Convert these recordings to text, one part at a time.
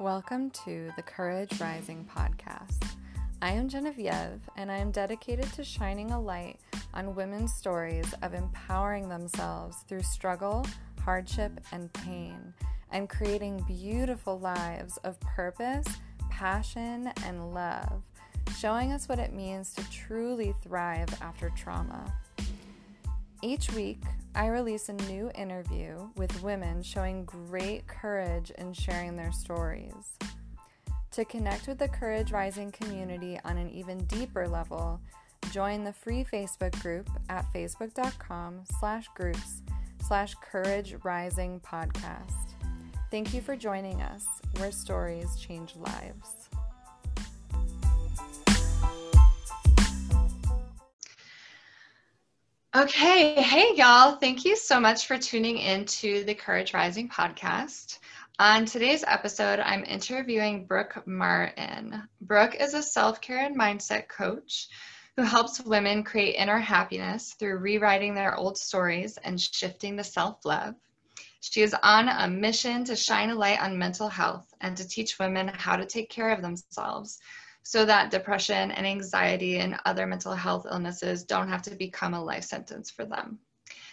Welcome to the Courage Rising podcast. I am Genevieve, and I am dedicated to shining a light on women's stories of empowering themselves through struggle, hardship, and pain, and creating beautiful lives of purpose, passion, and love, showing us what it means to truly thrive after trauma. Each week, I release a new interview with women showing great courage in sharing their stories. To connect with the Courage Rising community on an even deeper level, join the free Facebook group at facebook.com slash groups slash Courage Rising podcast. Thank you for joining us, where stories change lives. Okay. Hey, y'all. Thank you so much for tuning in to the Courage Rising podcast. On today's episode, I'm interviewing Brooke Martin. Brooke is a self care and mindset coach who helps women create inner happiness through rewriting their old stories and shifting to self love. She is on a mission to shine a light on mental health and to teach women how to take care of themselves so that depression and anxiety and other mental health illnesses don't have to become a life sentence for them.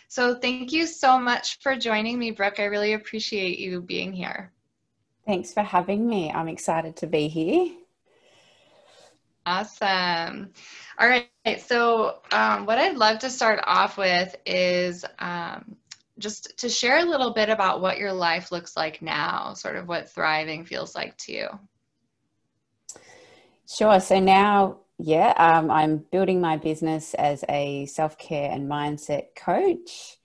So, thank you so much for joining me, Brooke. I really appreciate you being here. Thanks for having me. I'm excited to be here. Awesome. All right. So, um, what I'd love to start off with is um, just to share a little bit about what your life looks like now, sort of what thriving feels like to you. Sure. So now, yeah, um, I'm building my business as a self care and mindset coach.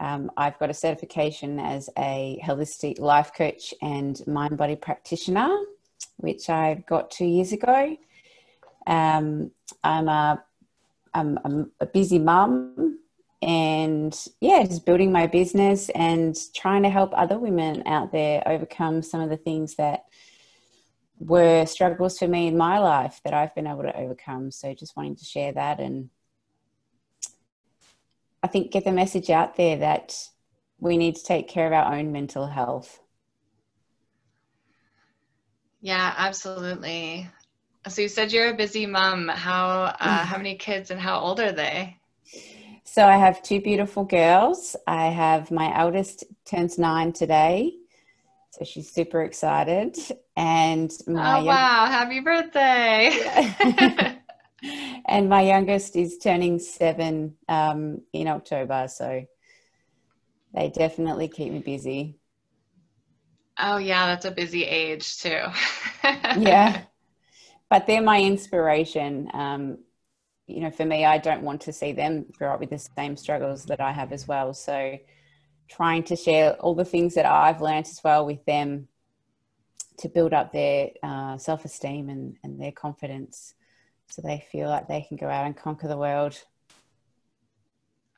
Um, I've got a certification as a holistic life coach and mind body practitioner, which I got two years ago. Um, I'm a, I'm, a busy mum and yeah, just building my business and trying to help other women out there overcome some of the things that were struggles for me in my life that I've been able to overcome. So just wanting to share that and I think get the message out there that we need to take care of our own mental health. Yeah, absolutely. So you said you're a busy mom. How uh, how many kids and how old are they? So I have two beautiful girls. I have my eldest turns nine today, so she's super excited. And my oh, young- wow, happy birthday. and my youngest is turning seven um, in October. So they definitely keep me busy. Oh, yeah, that's a busy age too. yeah. But they're my inspiration. Um, you know, for me, I don't want to see them grow up with the same struggles that I have as well. So, trying to share all the things that I've learned as well with them to build up their uh, self esteem and, and their confidence so they feel like they can go out and conquer the world.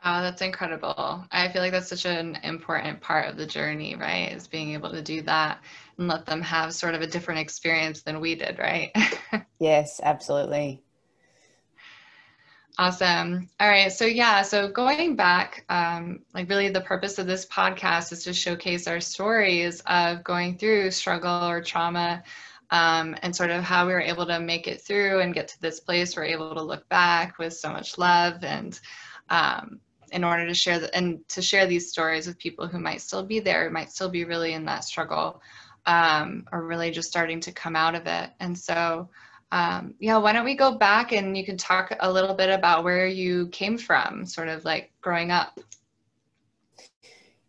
Oh, that's incredible. I feel like that's such an important part of the journey, right? Is being able to do that and let them have sort of a different experience than we did, right? yes, absolutely. Awesome. All right. So, yeah, so going back, um, like really the purpose of this podcast is to showcase our stories of going through struggle or trauma um, and sort of how we were able to make it through and get to this place. We're able to look back with so much love and um, in order to share the, and to share these stories with people who might still be there, might still be really in that struggle um, or really just starting to come out of it. And so, um, yeah, why don't we go back and you can talk a little bit about where you came from, sort of like growing up.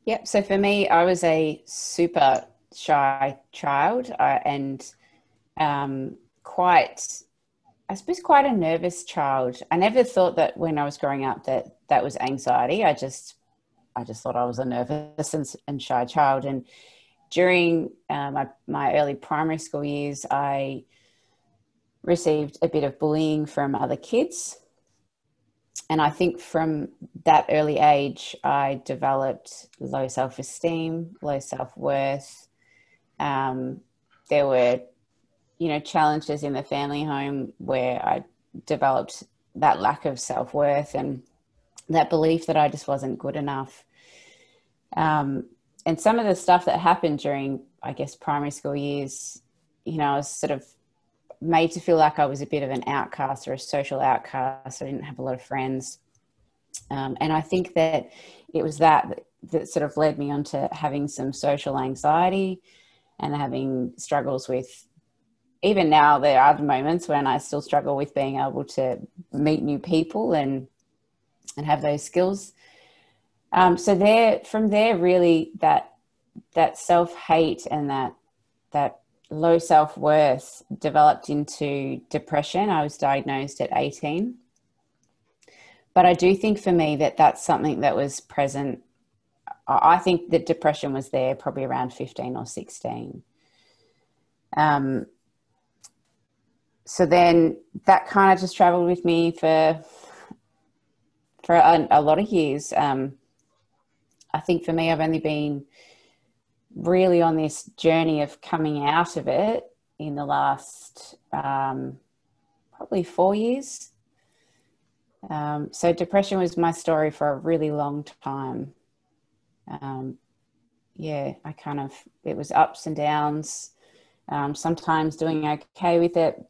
Yep. So for me, I was a super shy child uh, and um, quite, I suppose, quite a nervous child. I never thought that when I was growing up that that was anxiety. I just, I just thought I was a nervous and, and shy child. And during uh, my my early primary school years, I received a bit of bullying from other kids. And I think from that early age, I developed low self esteem, low self worth. Um, there were, you know, challenges in the family home where I developed that lack of self worth and that belief that I just wasn't good enough. Um, and some of the stuff that happened during, I guess, primary school years, you know, I was sort of made to feel like I was a bit of an outcast or a social outcast. I didn't have a lot of friends. Um, and I think that it was that that sort of led me on to having some social anxiety and having struggles with even now there are moments when I still struggle with being able to meet new people and and have those skills. Um, so there, from there, really that that self hate and that that low self worth developed into depression. I was diagnosed at eighteen, but I do think for me that that's something that was present. I think that depression was there probably around fifteen or sixteen. Um, so then that kind of just traveled with me for for a, a lot of years. Um, I think for me, I've only been really on this journey of coming out of it in the last um, probably four years. Um, so depression was my story for a really long time. Um, yeah, I kind of it was ups and downs. Um, sometimes doing okay with it,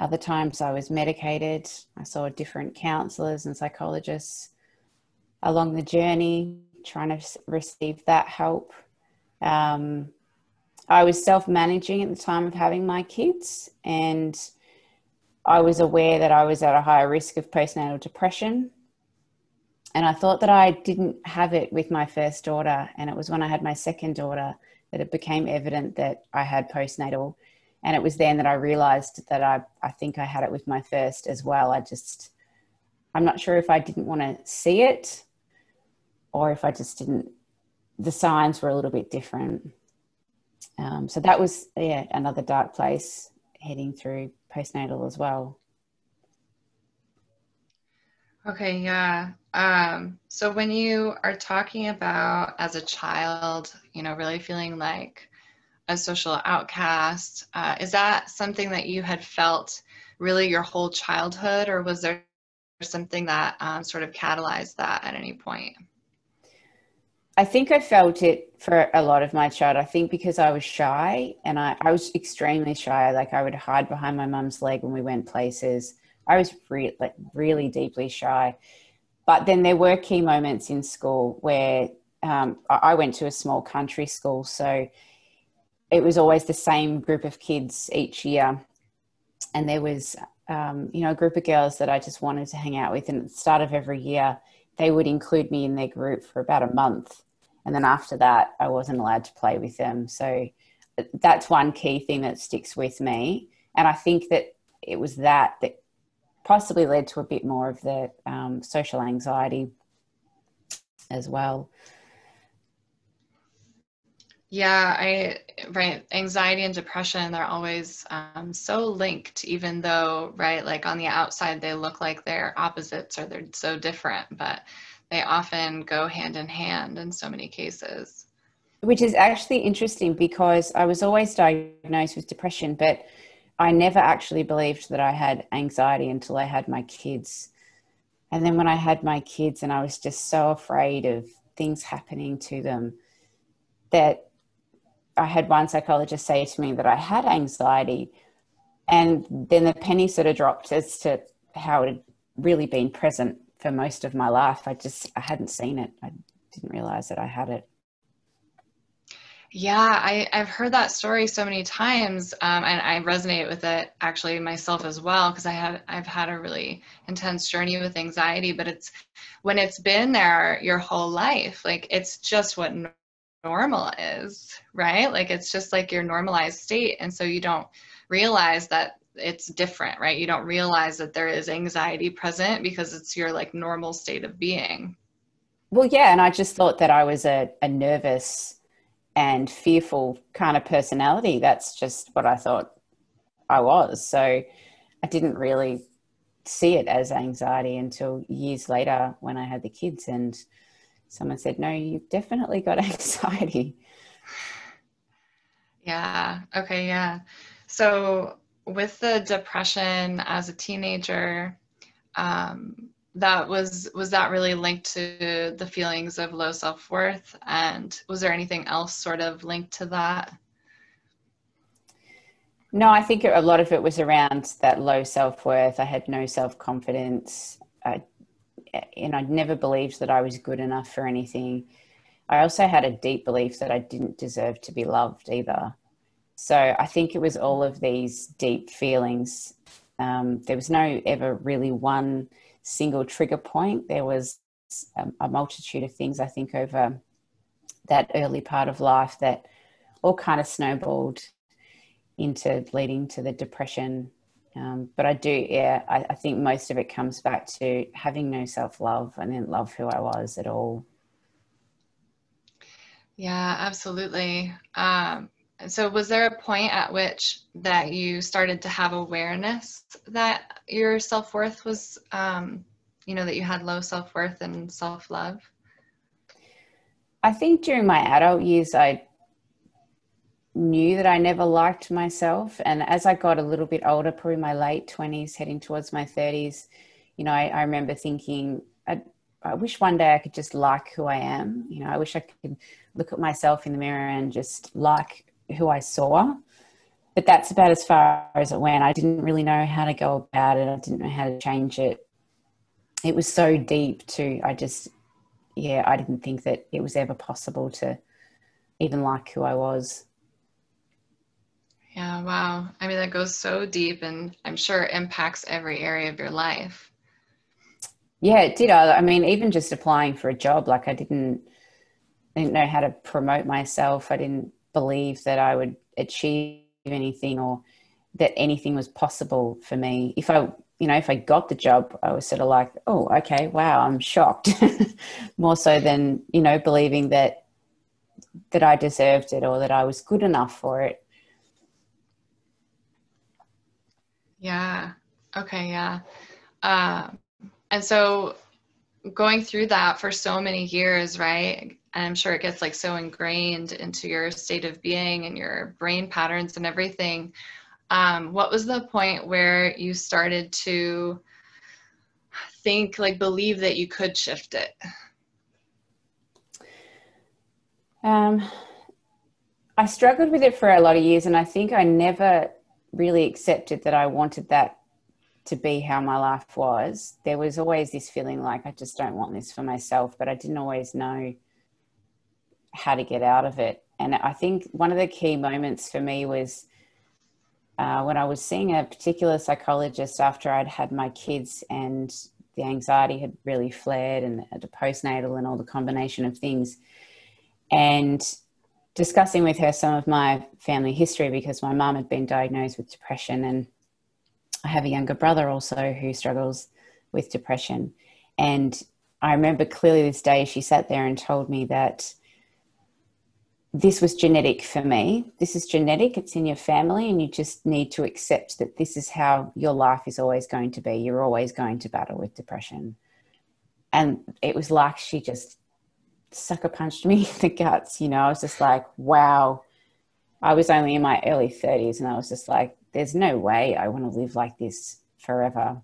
other times I was medicated. I saw different counselors and psychologists along the journey, trying to receive that help. Um, I was self managing at the time of having my kids, and I was aware that I was at a higher risk of postnatal depression. And I thought that I didn't have it with my first daughter. And it was when I had my second daughter that it became evident that I had postnatal and it was then that I realized that I, I think I had it with my first as well. I just, I'm not sure if I didn't want to see it or if I just didn't, the signs were a little bit different. Um, so that was, yeah, another dark place heading through postnatal as well. Okay, yeah. Um, so when you are talking about as a child, you know, really feeling like a social outcast. Uh, is that something that you had felt really your whole childhood, or was there something that um, sort of catalyzed that at any point? I think I felt it for a lot of my childhood. I think because I was shy and I, I was extremely shy. Like I would hide behind my mum's leg when we went places. I was re- like really deeply shy. But then there were key moments in school where um, I went to a small country school. So it was always the same group of kids each year. And there was, um, you know, a group of girls that I just wanted to hang out with. And at the start of every year, they would include me in their group for about a month. And then after that, I wasn't allowed to play with them. So that's one key thing that sticks with me. And I think that it was that that possibly led to a bit more of the um, social anxiety as well. Yeah, I right. Anxiety and depression, they're always um, so linked, even though, right, like on the outside, they look like they're opposites or they're so different, but they often go hand in hand in so many cases. Which is actually interesting because I was always diagnosed with depression, but I never actually believed that I had anxiety until I had my kids. And then when I had my kids, and I was just so afraid of things happening to them that I had one psychologist say to me that I had anxiety, and then the penny sort of dropped as to how it had really been present for most of my life. I just I hadn't seen it. I didn't realize that I had it. Yeah, I, I've heard that story so many times, um, and I resonate with it actually myself as well because I have I've had a really intense journey with anxiety. But it's when it's been there your whole life, like it's just what normal is, right? Like it's just like your normalized state. And so you don't realize that it's different, right? You don't realize that there is anxiety present because it's your like normal state of being. Well, yeah. And I just thought that I was a, a nervous and fearful kind of personality. That's just what I thought I was. So I didn't really see it as anxiety until years later when I had the kids and someone said, No, you've definitely got anxiety. Yeah. Okay. Yeah. So, with the depression as a teenager, um, that was was that really linked to the feelings of low self-worth and was there anything else sort of linked to that no i think a lot of it was around that low self-worth i had no self-confidence I, and i'd never believed that i was good enough for anything i also had a deep belief that i didn't deserve to be loved either so i think it was all of these deep feelings um, there was no ever really one single trigger point. There was a, a multitude of things, I think, over that early part of life that all kind of snowballed into leading to the depression. Um, but I do, yeah, I, I, think most of it comes back to having no self love and then love who I was at all. Yeah, absolutely. Um, so was there a point at which that you started to have awareness that your self-worth was um, you know that you had low self-worth and self-love i think during my adult years i knew that i never liked myself and as i got a little bit older probably my late 20s heading towards my 30s you know i, I remember thinking I, I wish one day i could just like who i am you know i wish i could look at myself in the mirror and just like who I saw. But that's about as far as it went. I didn't really know how to go about it. I didn't know how to change it. It was so deep too. I just, yeah, I didn't think that it was ever possible to even like who I was. Yeah, wow. I mean, that goes so deep and I'm sure it impacts every area of your life. Yeah, it did. I, I mean, even just applying for a job, like I didn't, I didn't know how to promote myself. I didn't believe that I would achieve anything or that anything was possible for me. If I, you know, if I got the job, I was sort of like, oh, okay, wow, I'm shocked. More so than, you know, believing that that I deserved it or that I was good enough for it. Yeah. Okay. Yeah. Um, and so going through that for so many years, right? and i'm sure it gets like so ingrained into your state of being and your brain patterns and everything um, what was the point where you started to think like believe that you could shift it um, i struggled with it for a lot of years and i think i never really accepted that i wanted that to be how my life was there was always this feeling like i just don't want this for myself but i didn't always know how to get out of it. And I think one of the key moments for me was uh, when I was seeing a particular psychologist after I'd had my kids and the anxiety had really flared and the postnatal and all the combination of things. And discussing with her some of my family history because my mum had been diagnosed with depression and I have a younger brother also who struggles with depression. And I remember clearly this day she sat there and told me that this was genetic for me. This is genetic, it's in your family, and you just need to accept that this is how your life is always going to be. You're always going to battle with depression. And it was like she just sucker punched me in the guts. You know, I was just like, wow. I was only in my early 30s, and I was just like, there's no way I want to live like this forever.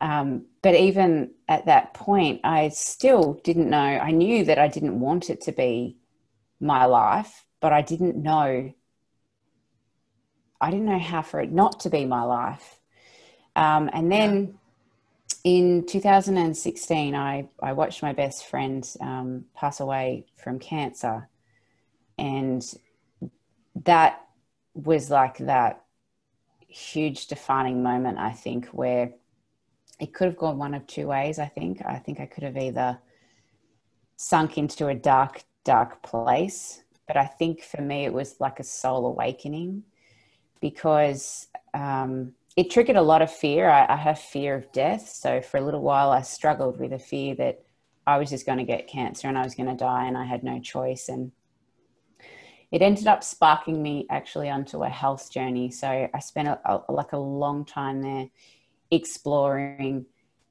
Um, but even at that point, I still didn't know. I knew that I didn't want it to be my life, but I didn't know. I didn't know how for it not to be my life. Um, and then in 2016, I, I watched my best friend um, pass away from cancer. And that was like that huge defining moment, I think, where it could have gone one of two ways, I think. I think I could have either sunk into a dark, dark place. But I think for me, it was like a soul awakening because um, it triggered a lot of fear. I, I have fear of death. So for a little while, I struggled with a fear that I was just going to get cancer and I was going to die and I had no choice. And it ended up sparking me actually onto a health journey. So I spent a, a, like a long time there exploring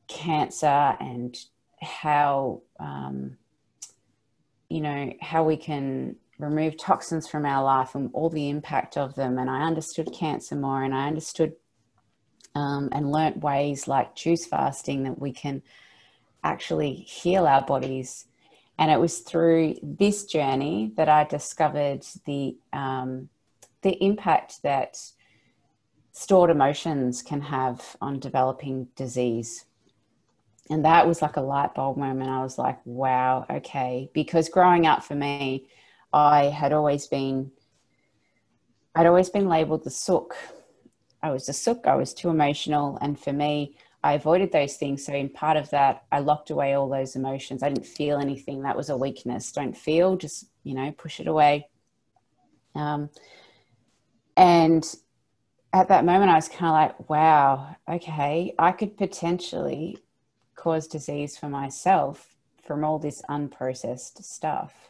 cancer and how um, you know how we can remove toxins from our life and all the impact of them and i understood cancer more and i understood um, and learnt ways like juice fasting that we can actually heal our bodies. And it was through this journey that I discovered the um, the impact that stored emotions can have on developing disease. And that was like a light bulb moment. I was like, wow, okay. Because growing up for me, I had always been, I'd always been labeled the sook. I was a sook, I was too emotional. And for me, I avoided those things. So, in part of that, I locked away all those emotions. I didn't feel anything. That was a weakness. Don't feel, just, you know, push it away. Um, and at that moment, I was kind of like, wow, okay, I could potentially cause disease for myself from all this unprocessed stuff.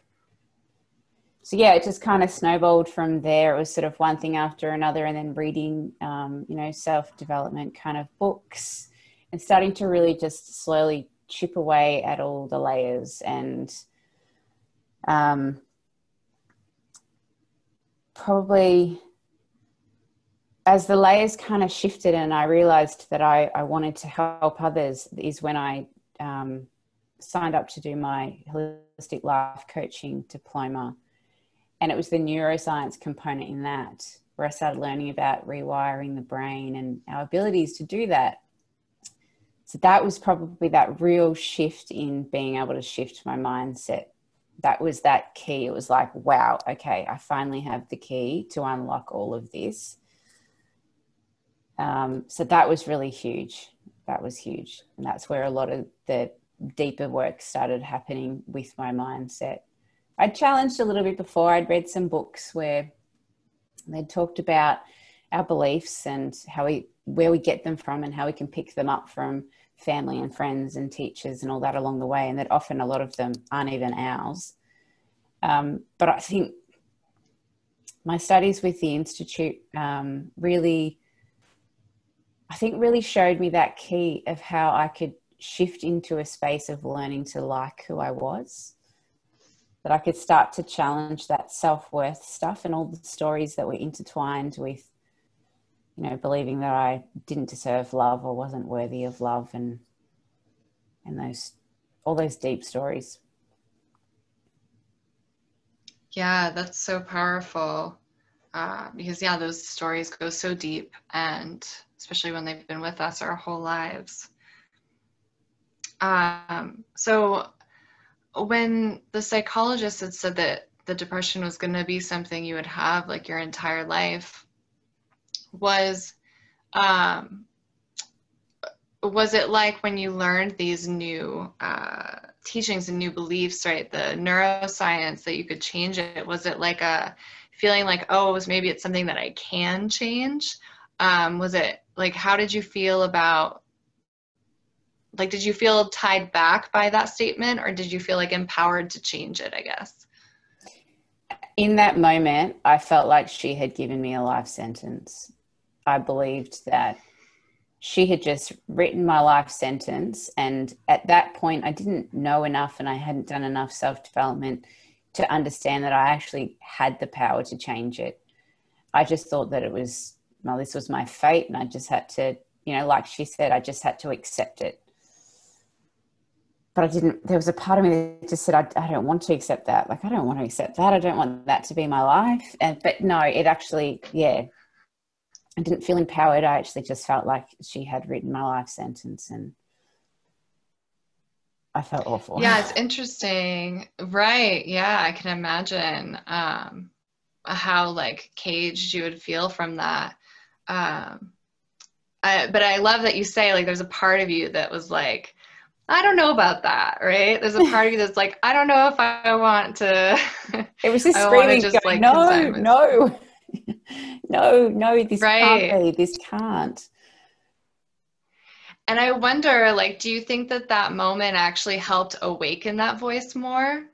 So yeah, it just kind of snowballed from there. It was sort of one thing after another, and then reading, um, you know, self development kind of books, and starting to really just slowly chip away at all the layers and um, probably as the layers kind of shifted and I realized that I, I wanted to help others is when I um, signed up to do my holistic life coaching diploma. And it was the neuroscience component in that where I started learning about rewiring the brain and our abilities to do that. So that was probably that real shift in being able to shift my mindset. That was that key. It was like, wow, okay, I finally have the key to unlock all of this um, so that was really huge. That was huge. And that's where a lot of the deeper work started happening with my mindset. I'd challenged a little bit before. I'd read some books where they talked about our beliefs and how we where we get them from and how we can pick them up from family and friends and teachers and all that along the way and that often a lot of them aren't even ours um, but i think my studies with the institute um, really I think really showed me that key of how I could shift into a space of learning to like who I was. That I could start to challenge that self worth stuff and all the stories that were intertwined with, you know, believing that I didn't deserve love or wasn't worthy of love and and those all those deep stories. Yeah, that's so powerful. Uh, because yeah, those stories go so deep and especially when they've been with us our whole lives. Um, so when the psychologist had said that the depression was going to be something you would have like your entire life, was um, was it like when you learned these new uh, teachings and new beliefs, right? The neuroscience that you could change it. Was it like a feeling like, oh, it was maybe it's something that I can change? Um, was it like how did you feel about like did you feel tied back by that statement or did you feel like empowered to change it i guess? In that moment i felt like she had given me a life sentence. I believed that she had just written my life sentence and at that point i didn't know enough and i hadn't done enough self-development to understand that i actually had the power to change it. I just thought that it was well, this was my fate, and I just had to, you know, like she said, I just had to accept it. But I didn't, there was a part of me that just said, I, I don't want to accept that. Like, I don't want to accept that. I don't want that to be my life. And, but no, it actually, yeah, I didn't feel empowered. I actually just felt like she had written my life sentence and I felt awful. Yeah, it's interesting. Right. Yeah, I can imagine um, how like caged you would feel from that um, I, but I love that you say like there's a part of you that was like, I don't know about that, right? There's a part of you that's like, I don't know if I want to. It was just screaming, just, going, like, no, no, no, no, this right. can't be. This can't. And I wonder, like, do you think that that moment actually helped awaken that voice more?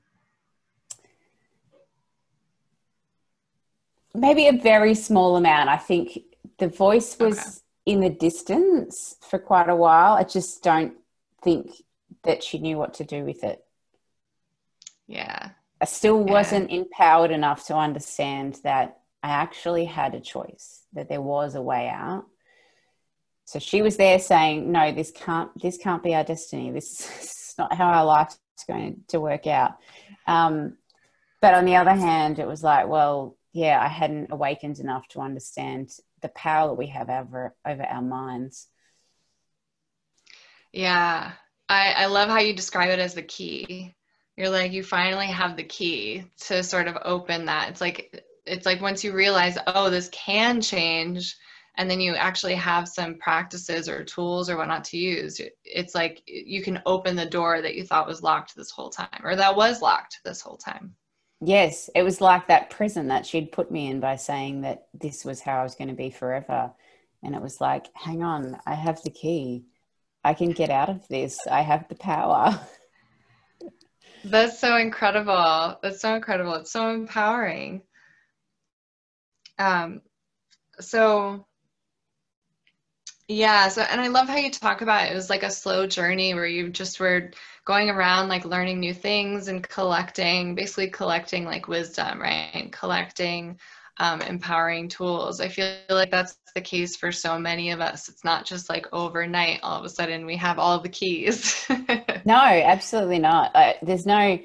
Maybe a very small amount. I think the voice was okay. in the distance for quite a while. I just don't think that she knew what to do with it. Yeah. I still wasn't empowered enough to understand that I actually had a choice, that there was a way out. So she was there saying, "No, this can't. This can't be our destiny. This is not how our life's going to work out." Um, but on the other hand, it was like, well, yeah, I hadn't awakened enough to understand the power that we have over over our minds. Yeah, I, I love how you describe it as the key. You're like you finally have the key to sort of open that. It's like it's like once you realize, oh, this can change, and then you actually have some practices or tools or whatnot to use. It's like you can open the door that you thought was locked this whole time, or that was locked this whole time. Yes, it was like that prison that she'd put me in by saying that this was how I was going to be forever. And it was like, hang on, I have the key. I can get out of this. I have the power. That's so incredible. That's so incredible. It's so empowering. Um, so yeah, so and I love how you talk about it. it was like a slow journey where you just were going around like learning new things and collecting, basically collecting like wisdom, right? And collecting um, empowering tools. I feel like that's the case for so many of us. It's not just like overnight, all of a sudden we have all the keys. no, absolutely not. Uh, there's no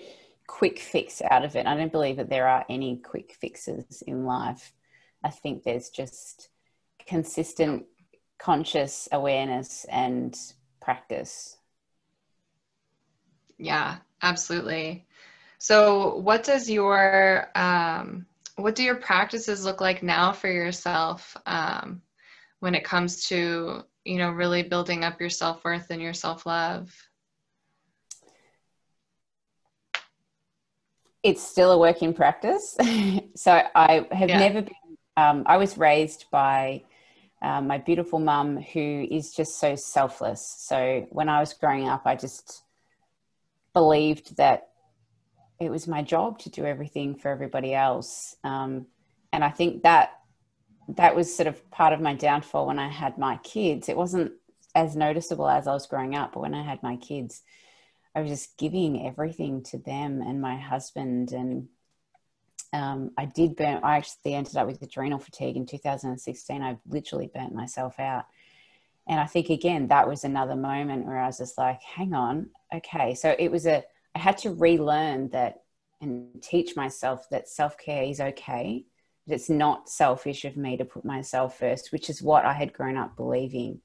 quick fix out of it. I don't believe that there are any quick fixes in life. I think there's just consistent conscious awareness and practice. Yeah, absolutely. So, what does your um, what do your practices look like now for yourself um, when it comes to you know really building up your self worth and your self love? It's still a work in practice. so I have yeah. never been. Um, I was raised by um, my beautiful mum who is just so selfless. So when I was growing up, I just believed that it was my job to do everything for everybody else. Um, and I think that that was sort of part of my downfall when I had my kids. It wasn't as noticeable as I was growing up, but when I had my kids, I was just giving everything to them and my husband. And um, I did burn, I actually ended up with adrenal fatigue in 2016. I literally burnt myself out. And I think, again, that was another moment where I was just like, hang on, okay. So it was a, I had to relearn that and teach myself that self care is okay. That it's not selfish of me to put myself first, which is what I had grown up believing.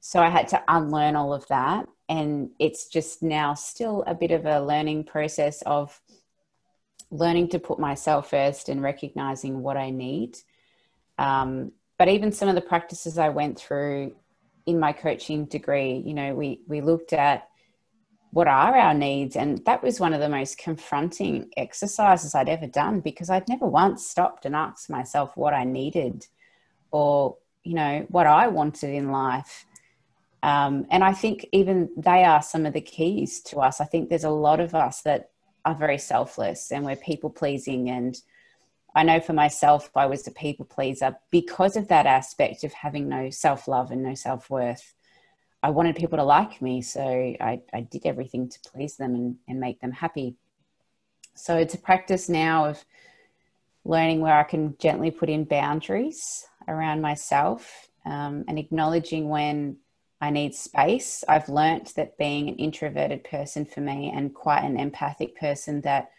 So I had to unlearn all of that. And it's just now still a bit of a learning process of learning to put myself first and recognizing what I need. Um, but even some of the practices I went through in my coaching degree, you know, we we looked at what are our needs? And that was one of the most confronting exercises I'd ever done because I'd never once stopped and asked myself what I needed or, you know, what I wanted in life. Um, and I think even they are some of the keys to us. I think there's a lot of us that are very selfless and we're people pleasing. And I know for myself, I was a people pleaser because of that aspect of having no self love and no self worth. I wanted people to like me, so I, I did everything to please them and, and make them happy. So it's a practice now of learning where I can gently put in boundaries around myself um, and acknowledging when I need space. I've learnt that being an introverted person for me and quite an empathic person that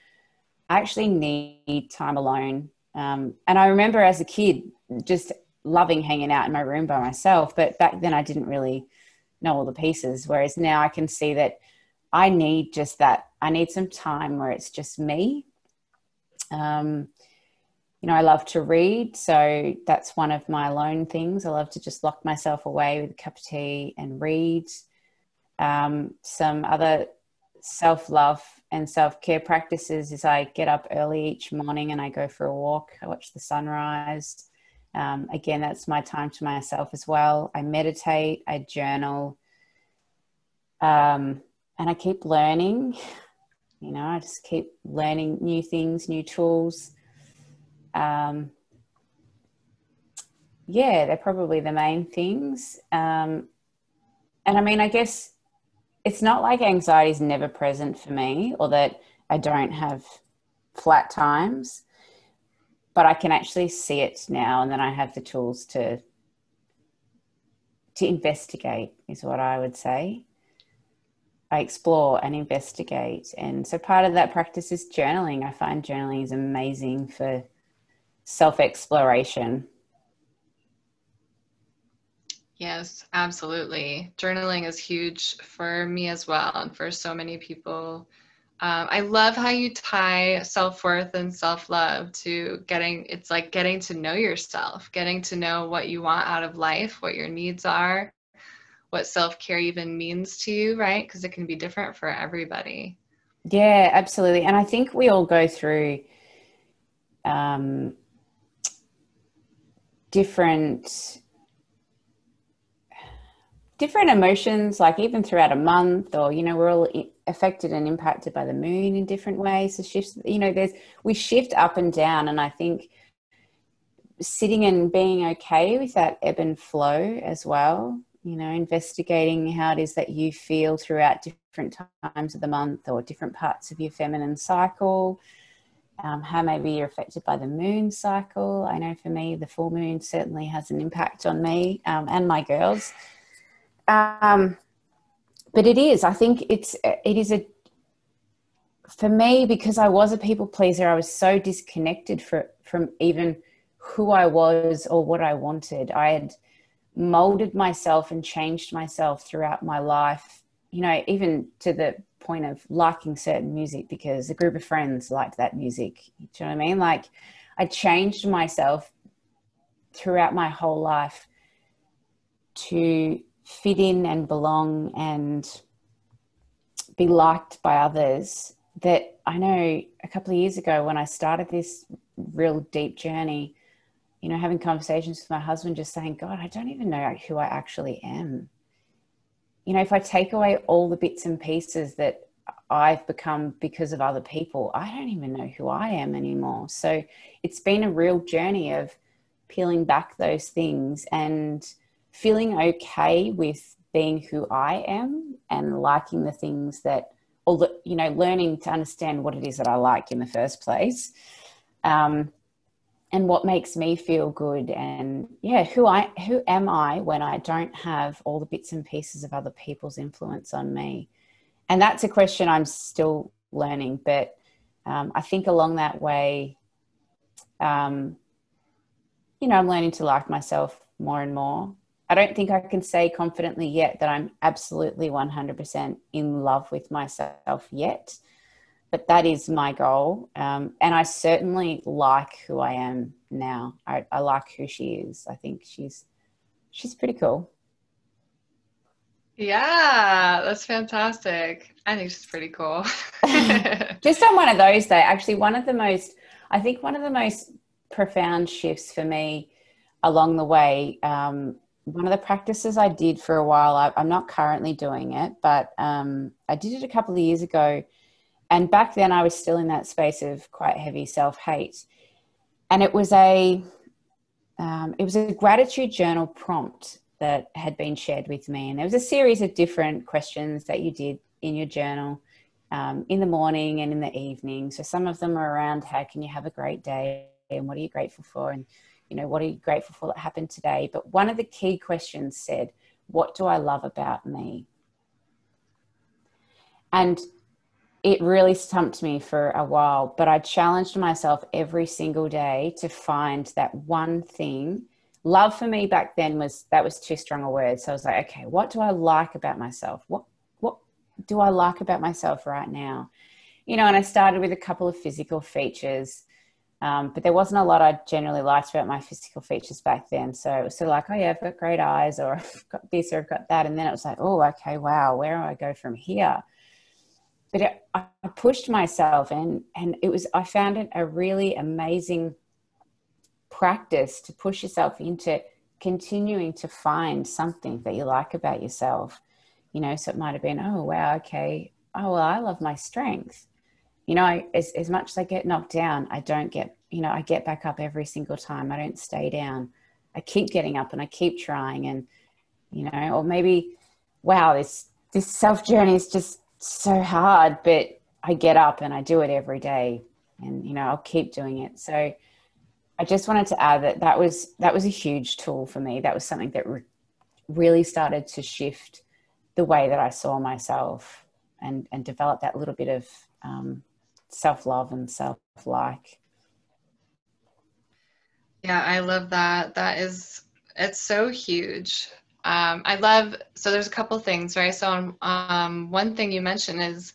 I actually need time alone. Um, and I remember as a kid just loving hanging out in my room by myself, but back then I didn't really know all the pieces. Whereas now I can see that I need just that. I need some time where it's just me. Um, you know, I love to read, so that's one of my alone things. I love to just lock myself away with a cup of tea and read. Um, some other self love and self care practices is I get up early each morning and I go for a walk. I watch the sunrise. Um, again, that's my time to myself as well. I meditate, I journal, um, and I keep learning. You know, I just keep learning new things, new tools. Um, yeah, they're probably the main things. Um, and I mean, I guess it's not like anxiety is never present for me or that I don't have flat times but I can actually see it now, and then I have the tools to to investigate is what I would say. I explore and investigate. And so part of that practice is journaling. I find journaling is amazing for self exploration. Yes, absolutely. Journaling is huge for me as well, and for so many people. Um, I love how you tie self worth and self love to getting, it's like getting to know yourself, getting to know what you want out of life, what your needs are, what self care even means to you, right? Because it can be different for everybody. Yeah, absolutely. And I think we all go through um, different different emotions like even throughout a month or you know we're all affected and impacted by the moon in different ways the shifts you know there's we shift up and down and i think sitting and being okay with that ebb and flow as well you know investigating how it is that you feel throughout different times of the month or different parts of your feminine cycle um, how maybe you're affected by the moon cycle. I know for me the full moon certainly has an impact on me um, and my girls. Um, but it is. I think it's it is a for me because i was a people pleaser i was so disconnected for, from even who i was or what i wanted. I had molded myself and changed myself throughout my life you know even to the point of liking certain music because a group of friends liked that music. Do you know what i mean? Like i changed myself throughout my whole life to fit in and belong and be liked by others that I know a couple of years ago when I started this real deep journey, you know, having conversations with my husband, just saying, God, I don't even know who I actually am. You know, if I take away all the bits and pieces that I've become because of other people, I don't even know who I am anymore. So it's been a real journey of peeling back those things and feeling okay with being who I am and liking the things that, or you know, learning to understand what it is that I like in the first place, um, and what makes me feel good, and yeah, who I who am I when I don't have all the bits and pieces of other people's influence on me, and that's a question I'm still learning, but um, I think along that way, um, you know, I'm learning to like myself more and more I don't think I can say confidently yet that I'm absolutely 100% in love with myself yet, but that is my goal. Um, and I certainly like who I am now. I, I like who she is. I think she's she's pretty cool. Yeah, that's fantastic. I think she's pretty cool. Just on one of those, though, actually, one of the most, I think, one of the most profound shifts for me along the way um, one of the practices I did for a while, I, am not currently doing it, but um, I did it a couple of years ago. And back then I was still in that space of quite heavy self hate. And it was a, um, it was a gratitude journal prompt that had been shared with me. And there was a series of different questions that you did in your journal um, in the morning and in the evening. So some of them are around how can you have a great day and what are you grateful for? And you know, what are you grateful for that happened today? But one of the key questions said, What do I love about me? And it really stumped me for a while, but I challenged myself every single day to find that one thing. Love for me back then was that was too strong a word. So I was like, okay, what do I like about myself? What what do I like about myself right now? You know, and I started with a couple of physical features um, but there wasn't a lot I generally liked about my physical features back then. So it was sort of like, oh yeah, I've got great eyes, or I've got this, or I've got that. And then it was like, oh, okay, wow, where do I go from here? But it, I pushed myself, and and it was I found it a really amazing practice to push yourself into continuing to find something that you like about yourself. You know, so it might have been, oh wow, okay, oh well, I love my strength you know, I, as, as much as I get knocked down, I don't get, you know, I get back up every single time. I don't stay down. I keep getting up and I keep trying. And, you know, or maybe, wow, this, this self journey is just so hard, but I get up and I do it every day and, you know, I'll keep doing it. So I just wanted to add that that was, that was a huge tool for me. That was something that re- really started to shift the way that I saw myself and, and develop that little bit of um, self love and self like. Yeah, I love that. That is, it's so huge. Um, I love, so there's a couple things, right? So, um, one thing you mentioned is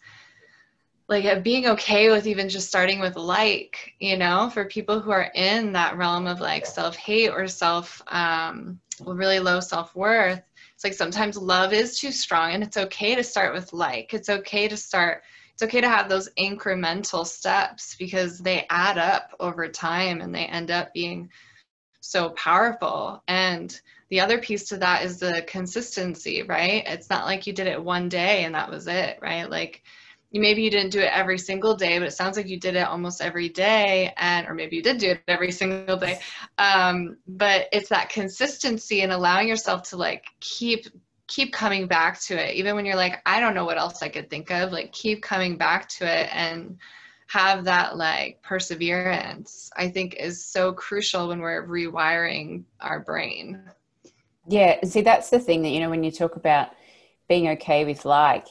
like being okay with even just starting with like, you know, for people who are in that realm of like self hate or self, um, really low self worth. It's like sometimes love is too strong and it's okay to start with like. It's okay to start it's okay to have those incremental steps because they add up over time and they end up being so powerful. And the other piece to that is the consistency, right? It's not like you did it one day and that was it, right? Like maybe you didn't do it every single day, but it sounds like you did it almost every day, and or maybe you did do it every single day. Um, but it's that consistency and allowing yourself to like keep keep coming back to it. Even when you're like i don't know what else i could think of like keep coming back to it and have that like perseverance i think is so crucial when we're rewiring our brain. Yeah see that's the thing that you know when you talk about being okay with like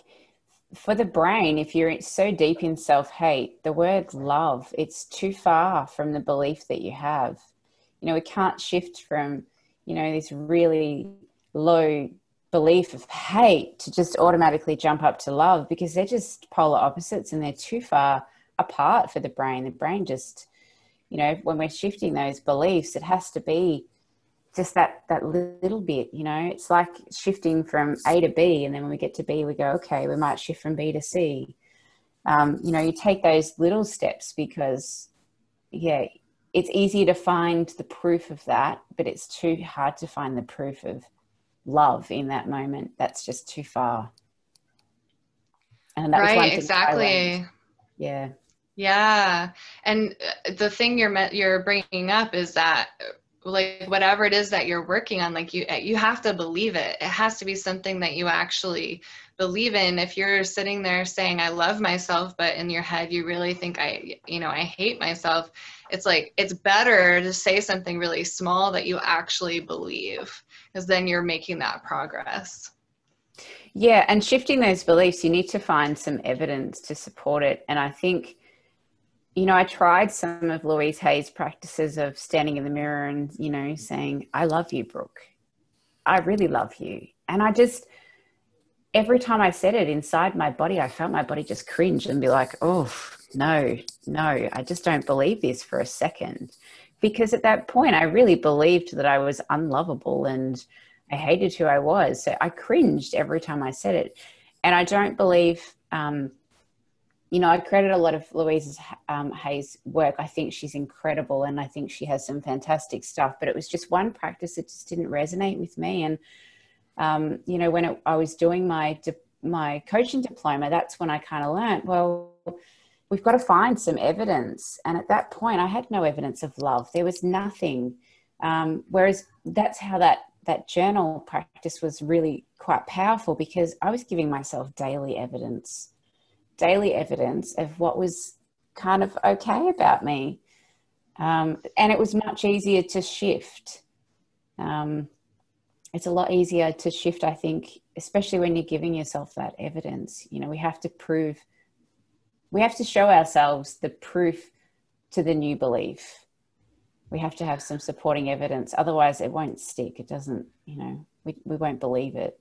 for the brain if you're so deep in self-hate the word love it's too far from the belief that you have. You know we can't shift from you know this really low belief of hate to just automatically jump up to love because they're just polar opposites and they're too far apart for the brain. The brain just, you know, when we're shifting those beliefs, it has to be just that that little bit, you know. It's like shifting from A to B, and then when we get to B, we go, okay, we might shift from B to C. Um, you know, you take those little steps because, yeah, it's easier to find the proof of that, but it's too hard to find the proof of love in that moment. That's just too far. And that right, exactly. Yeah. Yeah. And uh, the thing you're you're bringing up is that like whatever it is that you're working on like you you have to believe it it has to be something that you actually believe in if you're sitting there saying i love myself but in your head you really think i you know i hate myself it's like it's better to say something really small that you actually believe because then you're making that progress. Yeah, and shifting those beliefs, you need to find some evidence to support it. And I think, you know, I tried some of Louise Hay's practices of standing in the mirror and, you know, saying, I love you, Brooke. I really love you. And I just, every time I said it inside my body, I felt my body just cringe and be like, oh, no, no, I just don't believe this for a second because at that point I really believed that I was unlovable and I hated who I was. So I cringed every time I said it. And I don't believe, um, you know, I credit a lot of Louise's um, work. I think she's incredible and I think she has some fantastic stuff, but it was just one practice that just didn't resonate with me. And, um, you know, when it, I was doing my, my coaching diploma, that's when I kind of learned, well, we've got to find some evidence. And at that point, I had no evidence of love. There was nothing. Um, whereas that's how that that journal practice was really quite powerful because I was giving myself daily evidence, daily evidence of what was kind of okay about me. Um, and it was much easier to shift. Um, it's a lot easier to shift, I think, especially when you're giving yourself that evidence. You know, we have to prove we have to show ourselves the proof to the new belief. We have to have some supporting evidence. Otherwise, it won't stick. It doesn't, you know, we, we won't believe it.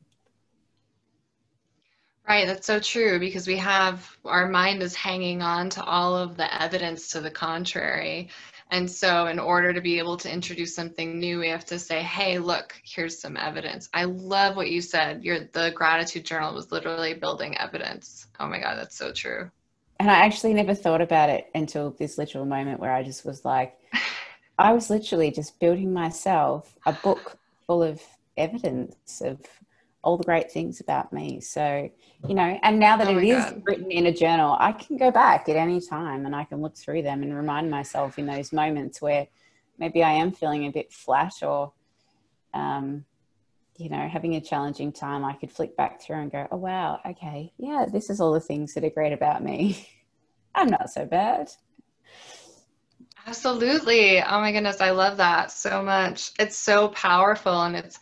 Right, that's so true because we have our mind is hanging on to all of the evidence to the contrary. And so, in order to be able to introduce something new, we have to say, "Hey, look, here's some evidence." I love what you said. Your the gratitude journal was literally building evidence. Oh my god, that's so true and I actually never thought about it until this literal moment where I just was like, I was literally just building myself a book full of evidence of all the great things about me. So, you know, and now that oh it is God. written in a journal, I can go back at any time and I can look through them and remind myself in those moments where maybe I am feeling a bit flat or um, you know, having a challenging time, I could flick back through and go, oh, wow, okay, yeah, this is all the things that are great about me. I'm not so bad. Absolutely. Oh my goodness, I love that so much. It's so powerful and it's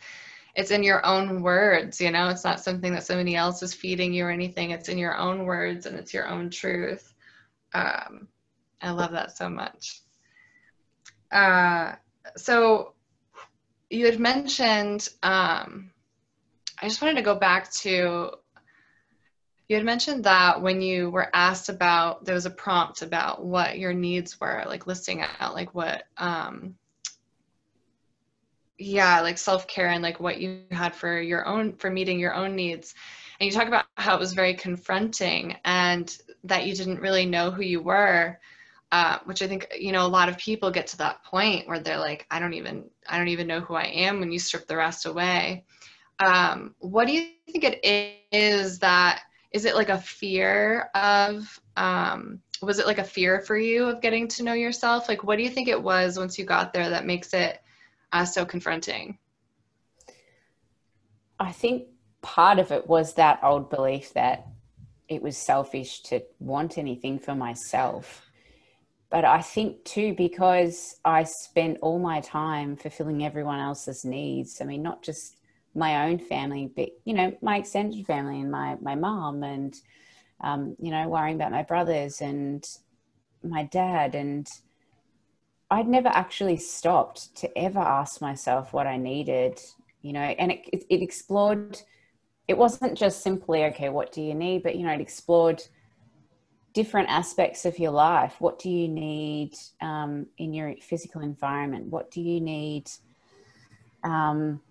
it's in your own words you know it's not something that somebody else is feeding you or anything it's in your own words and it's your own truth. Um, i love that so much. Uh, so you had mentioned um, i just wanted to go back to you had mentioned that when you were asked about there was a prompt about what your needs were like listing out like what um, yeah like self-care and like what you had for your own for meeting your own needs. And you talk about how it was very confronting and that you didn't really know who you were uh, which i think you know a lot of people get to that point where they're like i don't even i don't even know who i am when you strip the rest away. Um, what do you think it is that is it like a fear of um, was it like a fear for you of getting to know yourself? Like what do you think it was once you got there that makes it uh, so confronting? I think part of it was that old belief that it was selfish to want anything for myself. But I think too, because I spent all my time fulfilling everyone else's needs. I mean, not just my own family, but you know, my extended family and my my mom, and um, you know, worrying about my brothers and my dad, and I'd never actually stopped to ever ask myself what I needed, you know, and it, it, it, explored, it wasn't just simply, okay, what do you need? But, you know, it explored different aspects of your life. What do you need um, in your physical environment? What do you need um,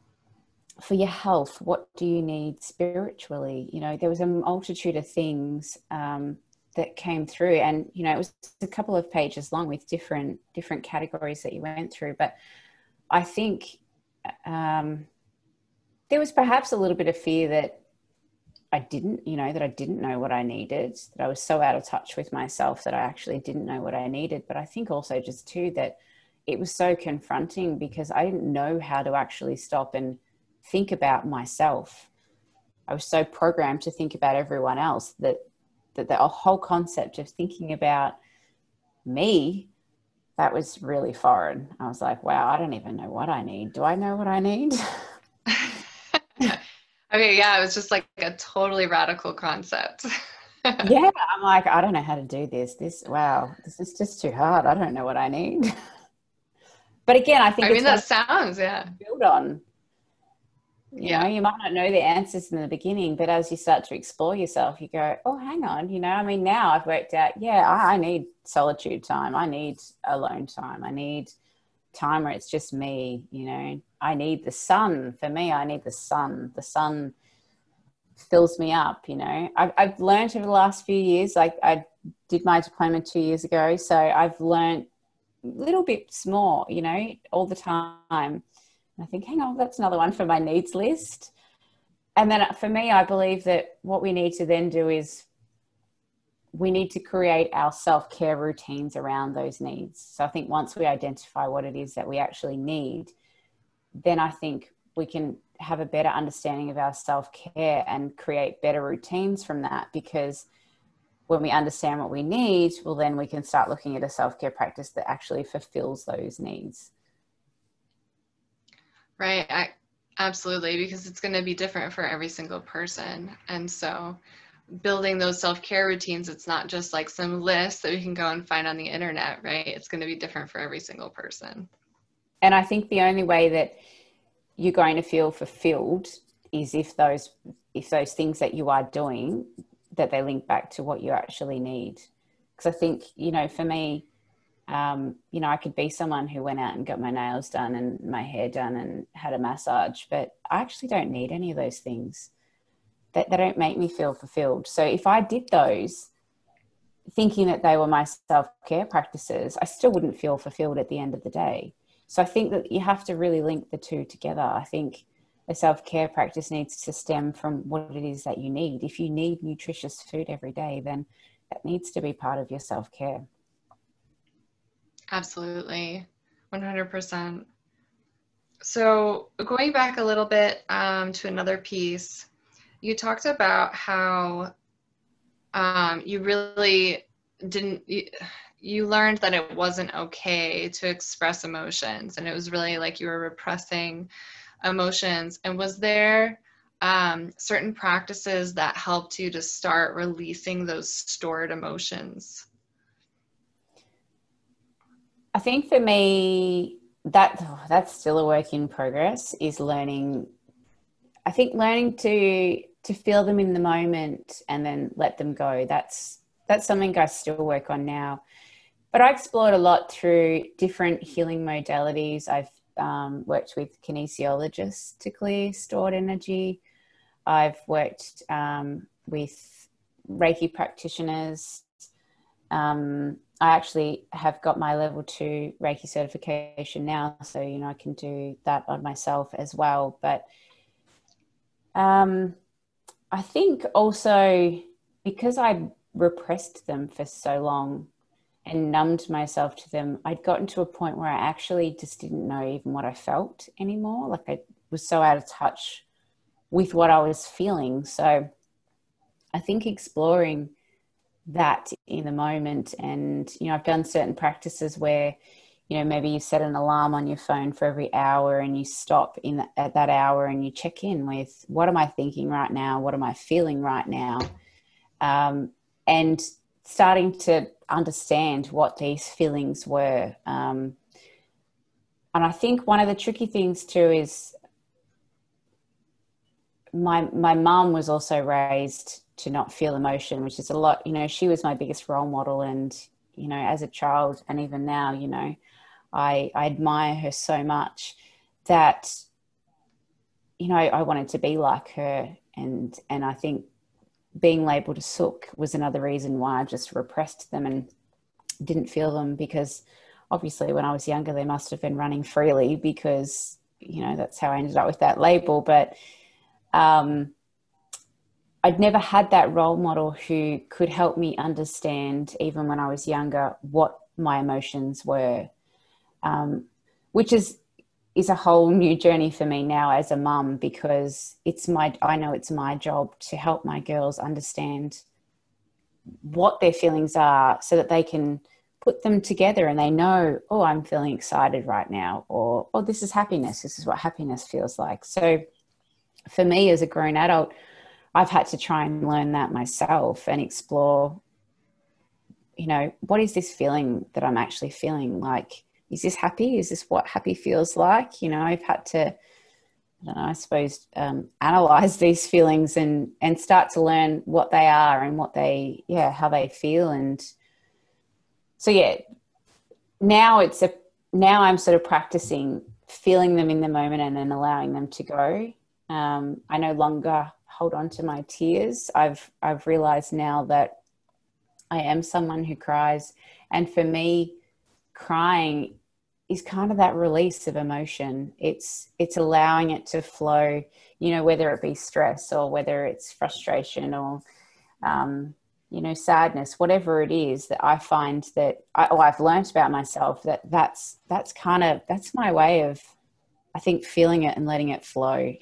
for your health? What do you need spiritually? You know, there was a multitude of things um, that came through. And you know it was a couple of pages long with different different categories that you went through. But i think um, there was perhaps a little bit of fear that i didn't you know that i didn't know what i needed that i was so out of touch with myself that i actually didn't know what i needed. But i think also just too that it was so confronting because i didn't know how to actually stop and think about myself. I was so programmed to think about everyone else that that the whole concept of thinking about me that was really foreign. I was like wow i don't even know what i need. Do i know what i need? Okay yeah it was just like a totally radical concept. Yeah i'm like i don't know how to do this. This wow this is just too hard. I don't know what i need. But again i think i mean that sounds yeah. build on you yeah. know, you might not know the answers in the beginning, but as you start to explore yourself, you go, oh, hang on, you know, I mean, now I've worked out, yeah, I, I need solitude time. I need alone time. I need time where it's just me, you know. I need the sun. For me, I need the sun. The sun fills me up, you know. I've, I've learned over the last few years, like I did my diploma two years ago. So I've learned little bits more, you know, all the time I think, hang on, that's another one for my needs list. And then for me, I believe that what we need to then do is we need to create our self care routines around those needs. So I think once we identify what it is that we actually need, then I think we can have a better understanding of our self care and create better routines from that because when we understand what we need, well, then we can start looking at a self care practice that actually fulfills those needs. Right. I, absolutely. Because it's going to be different for every single person. And so building those self-care routines, it's not just like some list that we can go and find on the internet, right? It's going to be different for every single person. And I think the only way that you're going to feel fulfilled is if those if those things that you are doing that they link back to what you actually need because i think you know for me um, you know, I could be someone who went out and got my nails done and my hair done and had a massage, but I actually don't need any of those things. That they don't make me feel fulfilled. So if I did those, thinking that they were my self care practices, I still wouldn't feel fulfilled at the end of the day. So I think that you have to really link the two together. I think a self care practice needs to stem from what it is that you need. If you need nutritious food every day, then that needs to be part of your self care. Absolutely, 100%. So, going back a little bit um, to another piece, you talked about how um, you really didn't, you, you learned that it wasn't okay to express emotions, and it was really like you were repressing emotions. And was there um, certain practices that helped you to start releasing those stored emotions? I think for me, that oh, that's still a work in progress. Is learning. I think learning to to feel them in the moment and then let them go. That's that's something I still work on now. But I explored a lot through different healing modalities. I've um, worked with kinesiologists to clear stored energy. I've worked um, with Reiki practitioners. Um, I actually have got my level two Reiki certification now, so you know I can do that on myself as well. But um, I think also because I repressed them for so long and numbed myself to them, I'd gotten to a point where I actually just didn't know even what I felt anymore. Like I was so out of touch with what I was feeling. So I think exploring that in the moment. And you know I've done certain practices where you know maybe you set an alarm on your phone for every hour and you stop in the, at that hour and you check in with what am I thinking right now? What am I feeling right now? Um, and starting to understand what these feelings were. Um, and I think one of the tricky things too is my my mum was also raised to not feel emotion, which is a lot. You know, she was my biggest role model, and you know, as a child and even now, you know, I I admire her so much that you know I, wanted to be like her, and and I think being labelled a sook was another reason why I just repressed them and didn't feel them because obviously when I was younger they must have been running freely because you know that's how I ended up with that label, but um, I'd never had that role model who could help me understand, even when I was younger, what my emotions were, um, which is is a whole new journey for me now as a mum because it's my I know it's my job to help my girls understand what their feelings are so that they can put them together and they know oh I'm feeling excited right now or oh this is happiness. This is what happiness feels like. So for me as a grown adult, I've had to try and learn that myself and explore, you know, what is this feeling that I'm actually feeling? Like, is this happy? Is this what happy feels like? You know, I've had to, I know, I suppose, um, analyze these feelings and and start to learn what they are and what they, yeah, how they feel. And so, yeah, now it's a now I'm sort of practicing feeling them in the moment and then allowing them to go um, I no longer hold on to my tears. I've I've realized now that I am someone who cries, and for me, crying is kind of that release of emotion. It's it's allowing it to flow. You know, whether it be stress or whether it's frustration or um, you know sadness, whatever it is that I find that I, oh, I've learned about myself that that's that's kind of that's my way of I think feeling it and letting it flow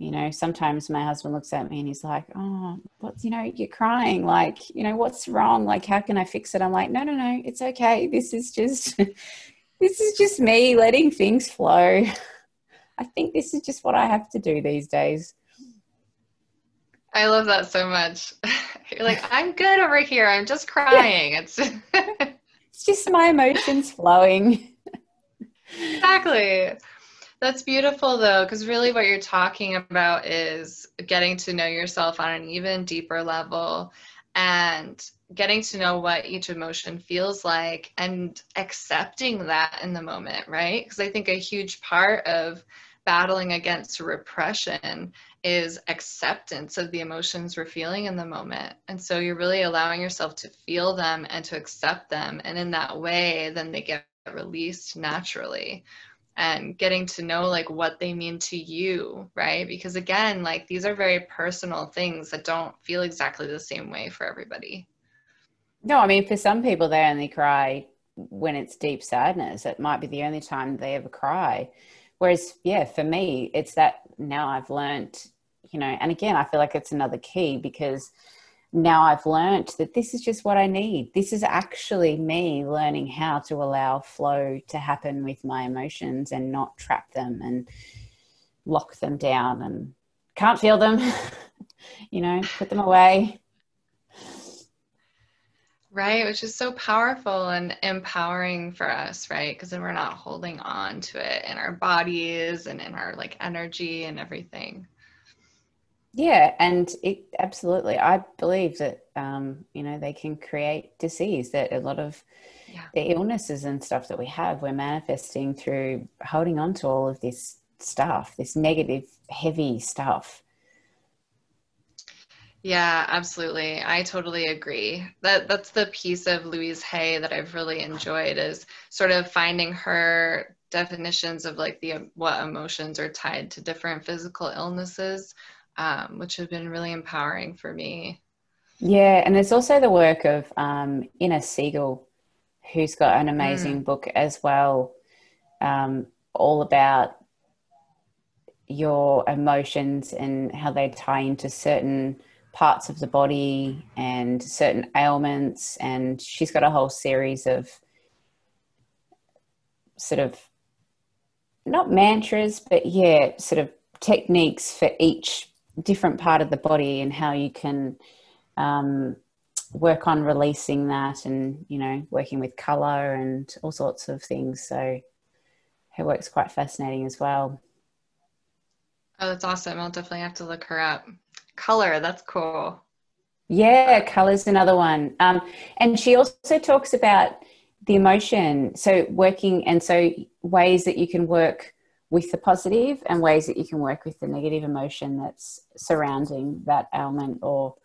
you know sometimes my husband looks at me and he's like oh what's you know you're crying like you know what's wrong? Like how can i fix it? I'm like no no no it's okay. This is just this is just me letting things flow. I think this is just what i have to do these days. I love that so much. You're like i'm good over here. I'm just crying. It's it's just my emotions flowing. Exactly that's beautiful though, because really what you're talking about is getting to know yourself on an even deeper level and getting to know what each emotion feels like and accepting that in the moment, right? Because I think a huge part of battling against repression is acceptance of the emotions we're feeling in the moment. And so you're really allowing yourself to feel them and to accept them. And in that way, then they get released naturally and getting to know like what they mean to you, right? Because again, like these are very personal things that don't feel exactly the same way for everybody. No, I mean, for some people, they only cry when it's deep sadness. It might be the only time they ever cry. Whereas, yeah, for me, it's that now I've learned, you know, and again, I feel like it's another key because now I've learned that this is just what I need. This is actually me learning how to allow flow to happen with my emotions and not trap them. And lock them down and can't feel them, you know, put them away. Right, which is so powerful and empowering for us, right? Because then we're not holding on to it in our bodies and in our like energy and everything. Yeah, and it absolutely. I believe that um, you know they can create disease. That a lot of yeah. the illnesses and stuff that we have, we're manifesting through holding on to all of this stuff, this negative, heavy stuff. Yeah, absolutely. I totally agree. That that's the piece of Louise Hay that I've really enjoyed is sort of finding her definitions of like the what emotions are tied to different physical illnesses, um, which have been really empowering for me. Yeah, and there's also the work of um, Inna Segal, who's got an amazing mm. book as well, um, all about your emotions and how they tie into certain parts of the body and certain ailments. And she's got a whole series of sort of not mantras, but yeah, sort of techniques for each different part of the body and how you can um, work on releasing that and, you know, working with color and all sorts of things. So her work's quite fascinating as well. Oh, that's awesome. I'll definitely have to look her up color. That's cool. Yeah, color's another one. Um, and she also talks about the emotion. So working and so ways that you can work with the positive and ways that you can work with the negative emotion that's surrounding that ailment or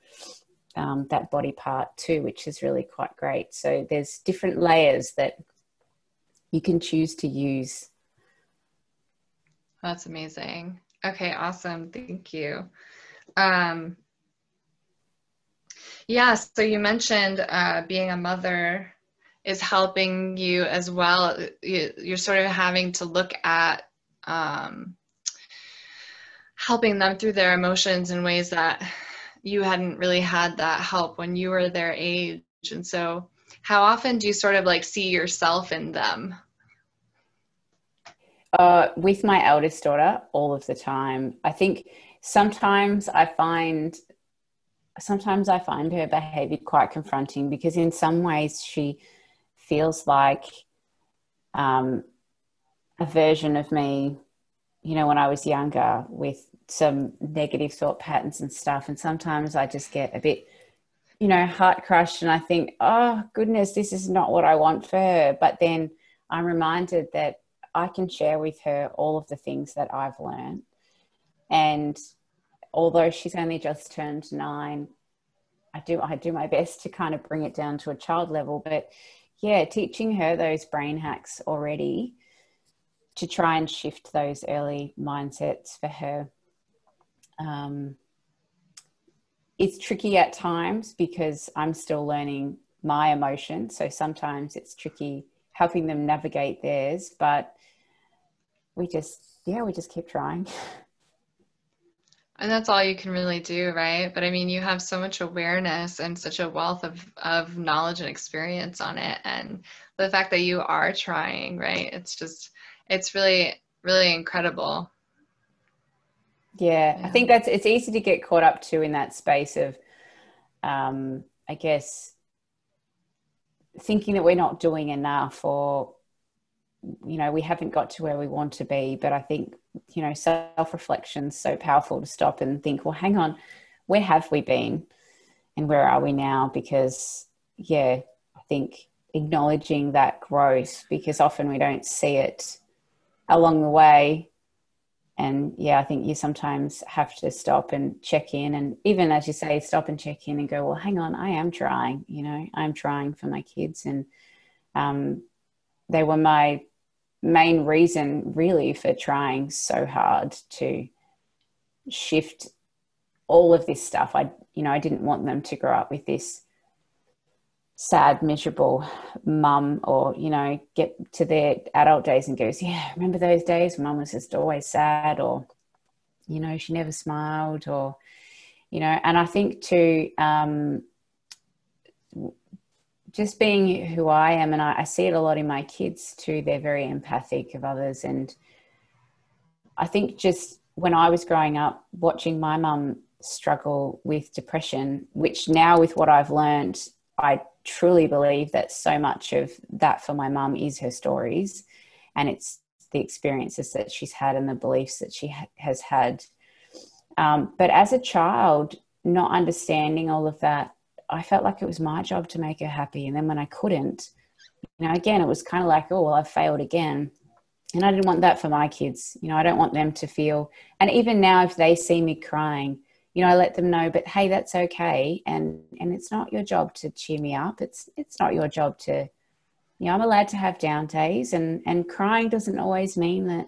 um, that body part too, which is really quite great. So there's different layers that you can choose to use. That's amazing. Okay, awesome. Thank you. Um, yeah, so you mentioned uh, being a mother is helping you as well. You, are sort of having to look at um, helping them through their emotions in ways that you hadn't really had that help when you were their age. And so, how often do you sort of like see yourself in them? Uh, with my eldest daughter, all of the time. I think sometimes I find sometimes I find her behavior quite confronting because in some ways she feels like um, a version of me, you know, when I was younger with some negative thought patterns and stuff. And sometimes I just get a bit, you know, heart crushed and I think, oh, goodness, this is not what I want for her. But then I'm reminded that I can share with her all of the things that I've learned and although she's only just turned nine, I do I do my best to kind of bring it down to a child level. But yeah, teaching her those brain hacks already to try and shift those early mindsets for her. Um, it's tricky at times because I'm still learning my emotions. So sometimes it's tricky helping them navigate theirs, but we just, yeah, we just keep trying. And that's all you can really do, right? But I mean, you have so much awareness and such a wealth of, of knowledge and experience on it. And the fact that you are trying, right? It's just, it's really, really incredible. Yeah, yeah. I think that's, it's easy to get caught up too in that space of, um, I guess, thinking that we're not doing enough or, you know, we haven't got to where we want to be. But I think you know, self reflection is so powerful to stop and think, well, hang on, where have we been and where are we now? Because, yeah, I think acknowledging that growth because often we don't see it along the way. And yeah, I think you sometimes have to stop and check in. And even as you say, stop and check in and go, well, hang on, I am trying, you know, I'm trying for my kids. And um, they were my main reason really for trying so hard to shift all of this stuff i you know i didn't want them to grow up with this sad miserable mum or you know get to their adult days and goes yeah remember those days mum was just always sad or you know she never smiled or you know and i think too um, just being who I am, and I, I, see it a lot in my kids too. They're very empathic of others, and I think just when I was growing up, watching my mum struggle with depression, which now with what I've learned, I truly believe that so much of that for my mum is her stories and it's the experiences that she's had and the beliefs that she ha- has had. Um, but as a child, not understanding all of that, I felt like it was my job to make her happy. And then when I couldn't, you know, again, it was kind of like, oh, well, I've failed again. And I didn't want that for my kids. You know, I don't want them to feel, and even now, if they see me crying, you know, I let them know, but hey, that's okay. And, and it's not your job to cheer me up. It's, it's not your job to, you know, I'm allowed to have down days and, and crying doesn't always mean that,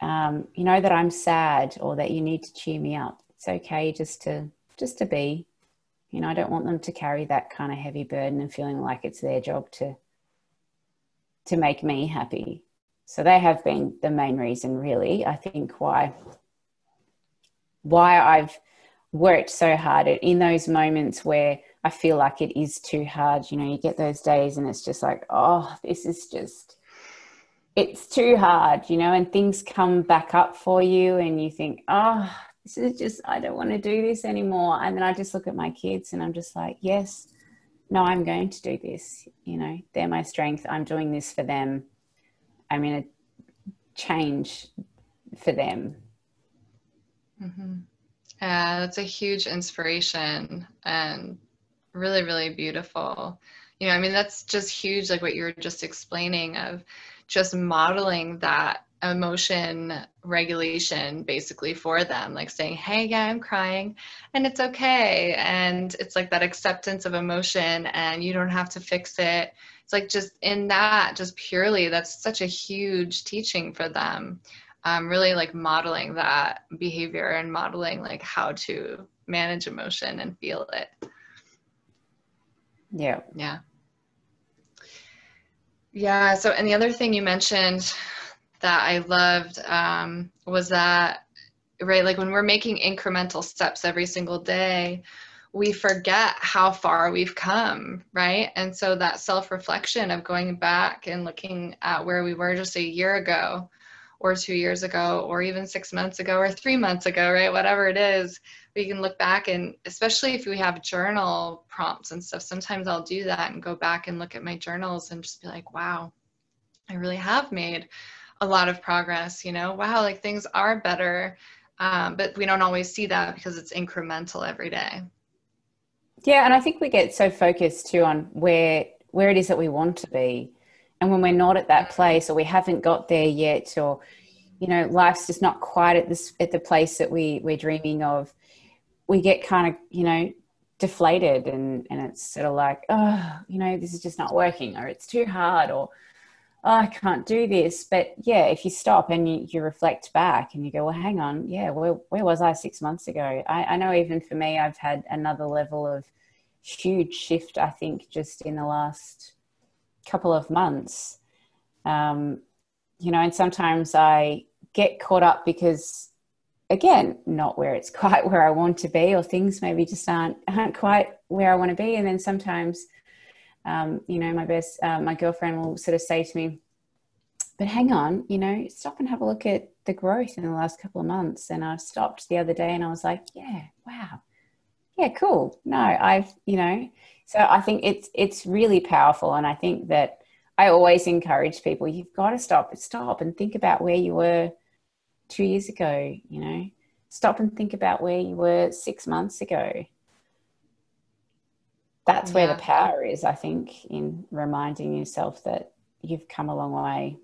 um, you know, that I'm sad or that you need to cheer me up. It's okay just to, just to be, you know, I don't want them to carry that kind of heavy burden and feeling like it's their job to, to make me happy. So they have been the main reason really, I think why why I've worked so hard in those moments where I feel like it is too hard. You know, you get those days and it's just like, oh, this is just, it's too hard, you know, and things come back up for you and you think, oh, this is just, I don't want to do this anymore. And then I just look at my kids and I'm just like, yes, no, I'm going to do this. You know, they're my strength. I'm doing this for them. I'm going to change for them Mm-hmm. Yeah, that's a huge inspiration and really, really beautiful. You know, I mean, that's just huge, like what you were just explaining of just modeling that emotion regulation basically for them like saying hey yeah i'm crying and it's okay and it's like that acceptance of emotion and you don't have to fix it it's like just in that just purely that's such a huge teaching for them um, really like modeling that behavior and modeling like how to manage emotion and feel it. Yeah. Yeah. Yeah. So, and the other thing you mentioned that I loved um, was that, right, like when we're making incremental steps every single day, we forget how far we've come, right? And so that self reflection of going back and looking at where we were just a year ago or two years ago or even six months ago or three months ago right? Whatever it is we can look back and especially if we have journal prompts and stuff sometimes i'll do that and go back and look at my journals and just be like wow i really have made a lot of progress you know? Wow like things are better um, but we don't always see that because it's incremental every day. Yeah and i think we get so focused too on where where it is that we want to be and when we're not at that place or we haven't got there yet or you know life's just not quite at this at the place that we we're dreaming of we get kind of you know deflated and and it's sort of like oh you know this is just not working or it's too hard or oh, I can't do this. But yeah, if you stop and you, you reflect back and you go, well, hang on, yeah, where, where was I six months ago? I, I know even for me, I've had another level of huge shift, I think, just in the last couple of months. Um, you know, and sometimes I get caught up because, again, not where it's quite where I want to be, or things maybe just aren't aren't quite where I want to be. And then sometimes, um, you know, my best uh, my girlfriend will sort of say to me, "But hang on, you know, stop and have a look at the growth in the last couple of months." And I stopped the other day, and I was like, "Yeah, wow." Yeah, cool. No, I've, you know, so I think it's it's really powerful, and I think that I always encourage people: you've got to stop, stop, and think about where you were two years ago. You know, stop and think about where you were six months ago. That's yeah. where the power is, I think, in reminding yourself that you've come a long way.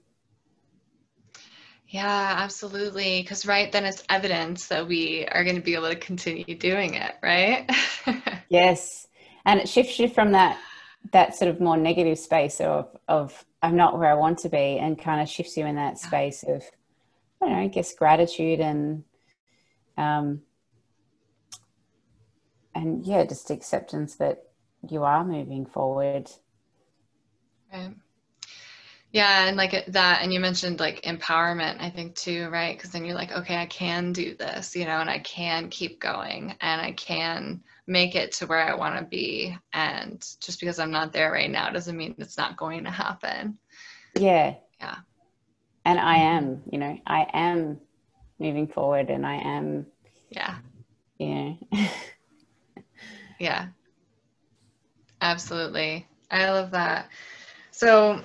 Yeah, absolutely. Because, right, then it's evidence that we are going to be able to continue doing it, right? yes and it shifts you from that that sort of more negative space of of I'm not where I want to be, and kind of shifts you in that space of I don't know, I guess gratitude and um and yeah, just acceptance that you are moving forward. Right. Yeah, and like that, and you mentioned like empowerment, I think too, right? Because then you're like, okay, I can do this, you know, and I can keep going, and I can make it to where I want to be. And just because I'm not there right now doesn't mean it's not going to happen. Yeah. Yeah. And I am, you know, I am moving forward and I am yeah yeah yeah absolutely I love that so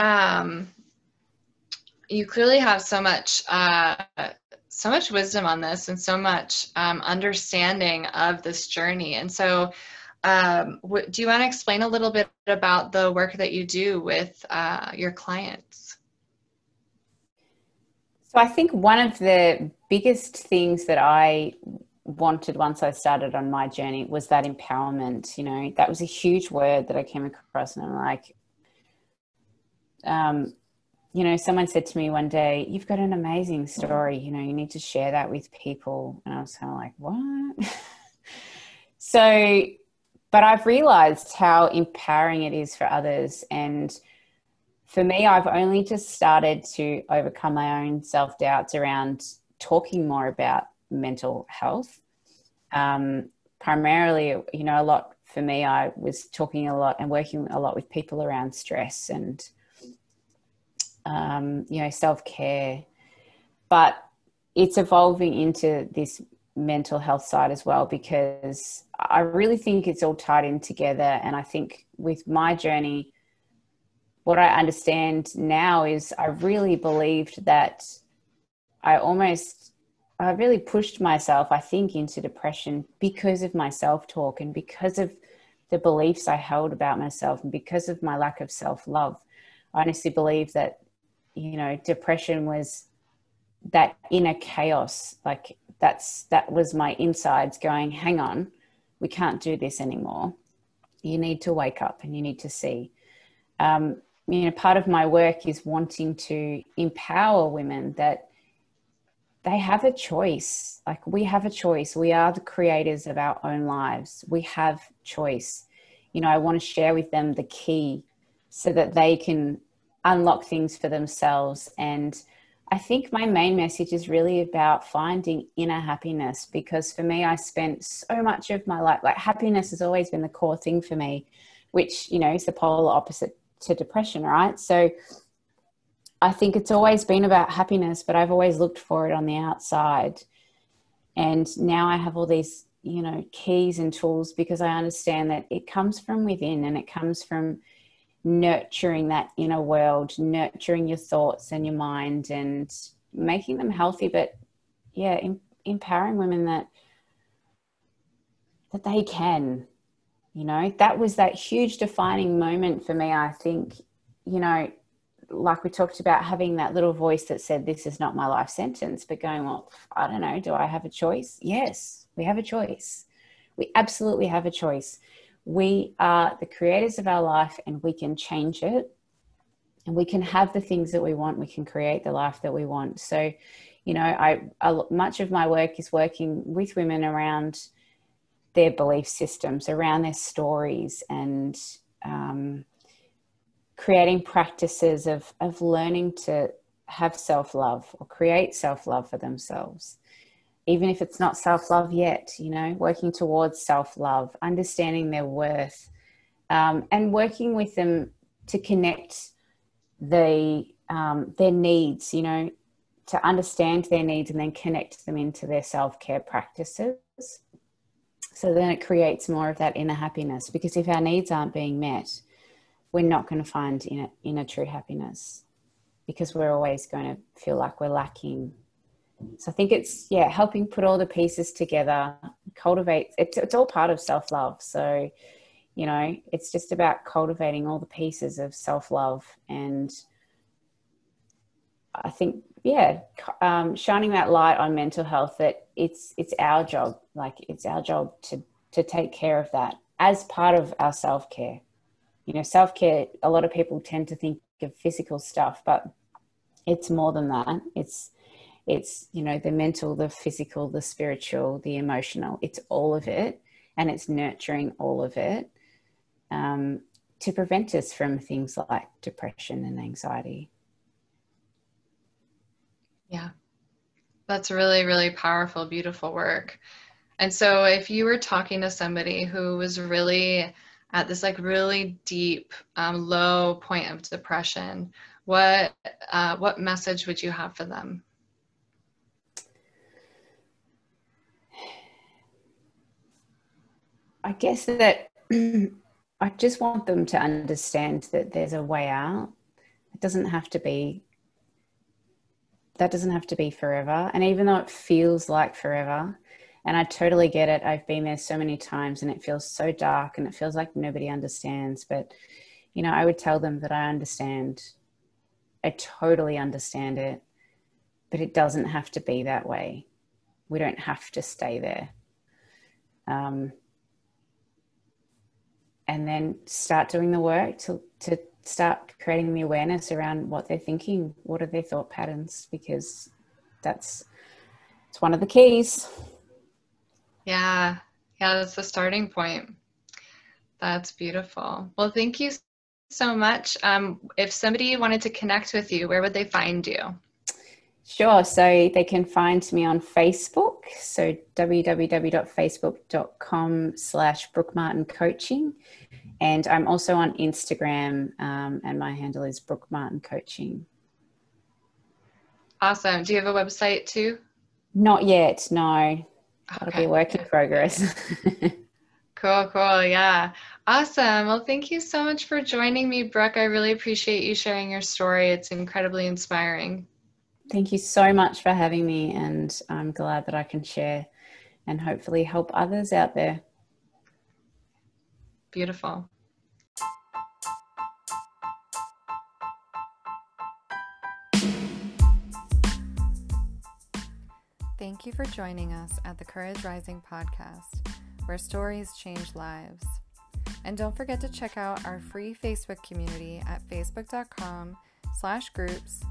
um you clearly have so much uh so much wisdom on this and so much um, understanding of this journey and so um, w- do you want to explain a little bit about the work that you do with uh, your clients so I think one of the biggest things that I wanted once I started on my journey was that empowerment. You know, that was a huge word that I came across, and I'm like, um, you know, someone said to me one day, You've got an amazing story, you know, you need to share that with people. And I was kind of like, What? so, but I've realized how empowering it is for others. And for me, I've only just started to overcome my own self doubts around talking more about mental health. Um, primarily, you know, a lot for me, I was talking a lot and working a lot with people around stress and, um, you know, self care. But it's evolving into this mental health side as well because I really think it's all tied in together. And I think with my journey, what I understand now is I really believed that I almost, I really pushed myself, I think, into depression because of my self talk and because of the beliefs I held about myself and because of my lack of self love. I honestly believe that, you know, depression was that inner chaos. Like that's, that was my insides going, hang on, we can't do this anymore. You need to wake up and you need to see. Um, you know, part of my work is wanting to empower women that they have a choice. Like we have a choice. We are the creators of our own lives. We have choice. You know, I want to share with them the key so that they can unlock things for themselves. And I think my main message is really about finding inner happiness because for me, I spent so much of my life, like happiness has always been the core thing for me, which, you know, is the polar opposite to depression, right? So I think it's always been about happiness, but I've always looked for it on the outside. And now I have all these, you know, keys and tools because I understand that it comes from within and it comes from nurturing that inner world, nurturing your thoughts and your mind and making them healthy, but yeah, em- empowering women that that they can you know? That was that huge defining moment for me i think you know like we talked about having that little voice that said this is not my life sentence but going well i don't know. Do i have a choice? Yes we have a choice. We absolutely have a choice we are the creators of our life and we can change it. And we can have the things that we want. We can create the life that we want. So you know i, I much of my work is working with women around their belief systems, around their stories, and um, creating practices of, of learning to have self love or create self love for themselves. Even if it's not self love yet, you know, working towards self love, understanding their worth, um, and working with them to connect the um, their needs, you know, to understand their needs and then connect them into their self care practices so then it creates more of that inner happiness because if our needs aren't being met, we're not going to find inner, inner true happiness because we're always going to feel like we're lacking. So I think it's, yeah, helping put all the pieces together, cultivate, it's, it's all part of self love. So, you know, it's just about cultivating all the pieces of self love. And I think yeah um, shining that light on mental health that it's it's our job like it's our job to to take care of that as part of our self-care you know self-care a lot of people tend to think of physical stuff but it's more than that it's it's you know the mental the physical the spiritual the emotional it's all of it and it's nurturing all of it um, to prevent us from things like depression and anxiety yeah. That's really, really powerful, beautiful work. And so if you were talking to somebody who was really at this like really deep, um, low point of depression, what uh, what message would you have for them? I guess that I just want them to understand that there's a way out. It doesn't have to be, that doesn't have to be forever. And even though it feels like forever, and I totally get it, I've been there so many times and it feels so dark and it feels like nobody understands. But, you know, I would tell them that I understand. I totally understand it, but it doesn't have to be that way. We don't have to stay there. Um, and then start doing the work to, to start creating the awareness around what they're thinking what are their thought patterns because that's it's one of the keys. Yeah. Yeah that's the starting point. That's beautiful. Well thank you so much. Um, if somebody wanted to connect with you where would they find you Sure. So they can find me on Facebook. So www.facebook.com slash Brooke Martin Coaching. And I'm also on Instagram um, and my handle is Brooke Martin Coaching. Awesome. Do you have a website too? Not yet. No. That'll okay. be a work in progress. cool, cool. Yeah. Awesome. Well, thank you so much for joining me, Brooke. I really appreciate you sharing your story. It's incredibly inspiring. Thank you so much for having me, and I'm glad that I can share and hopefully help others out there. Beautiful. Thank you for joining us at the Courage Rising podcast, where stories change lives. And don't forget to check out our free Facebook community at facebook.com slash groups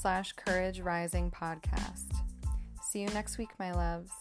slash Courage Rising podcast. See you next week, my loves.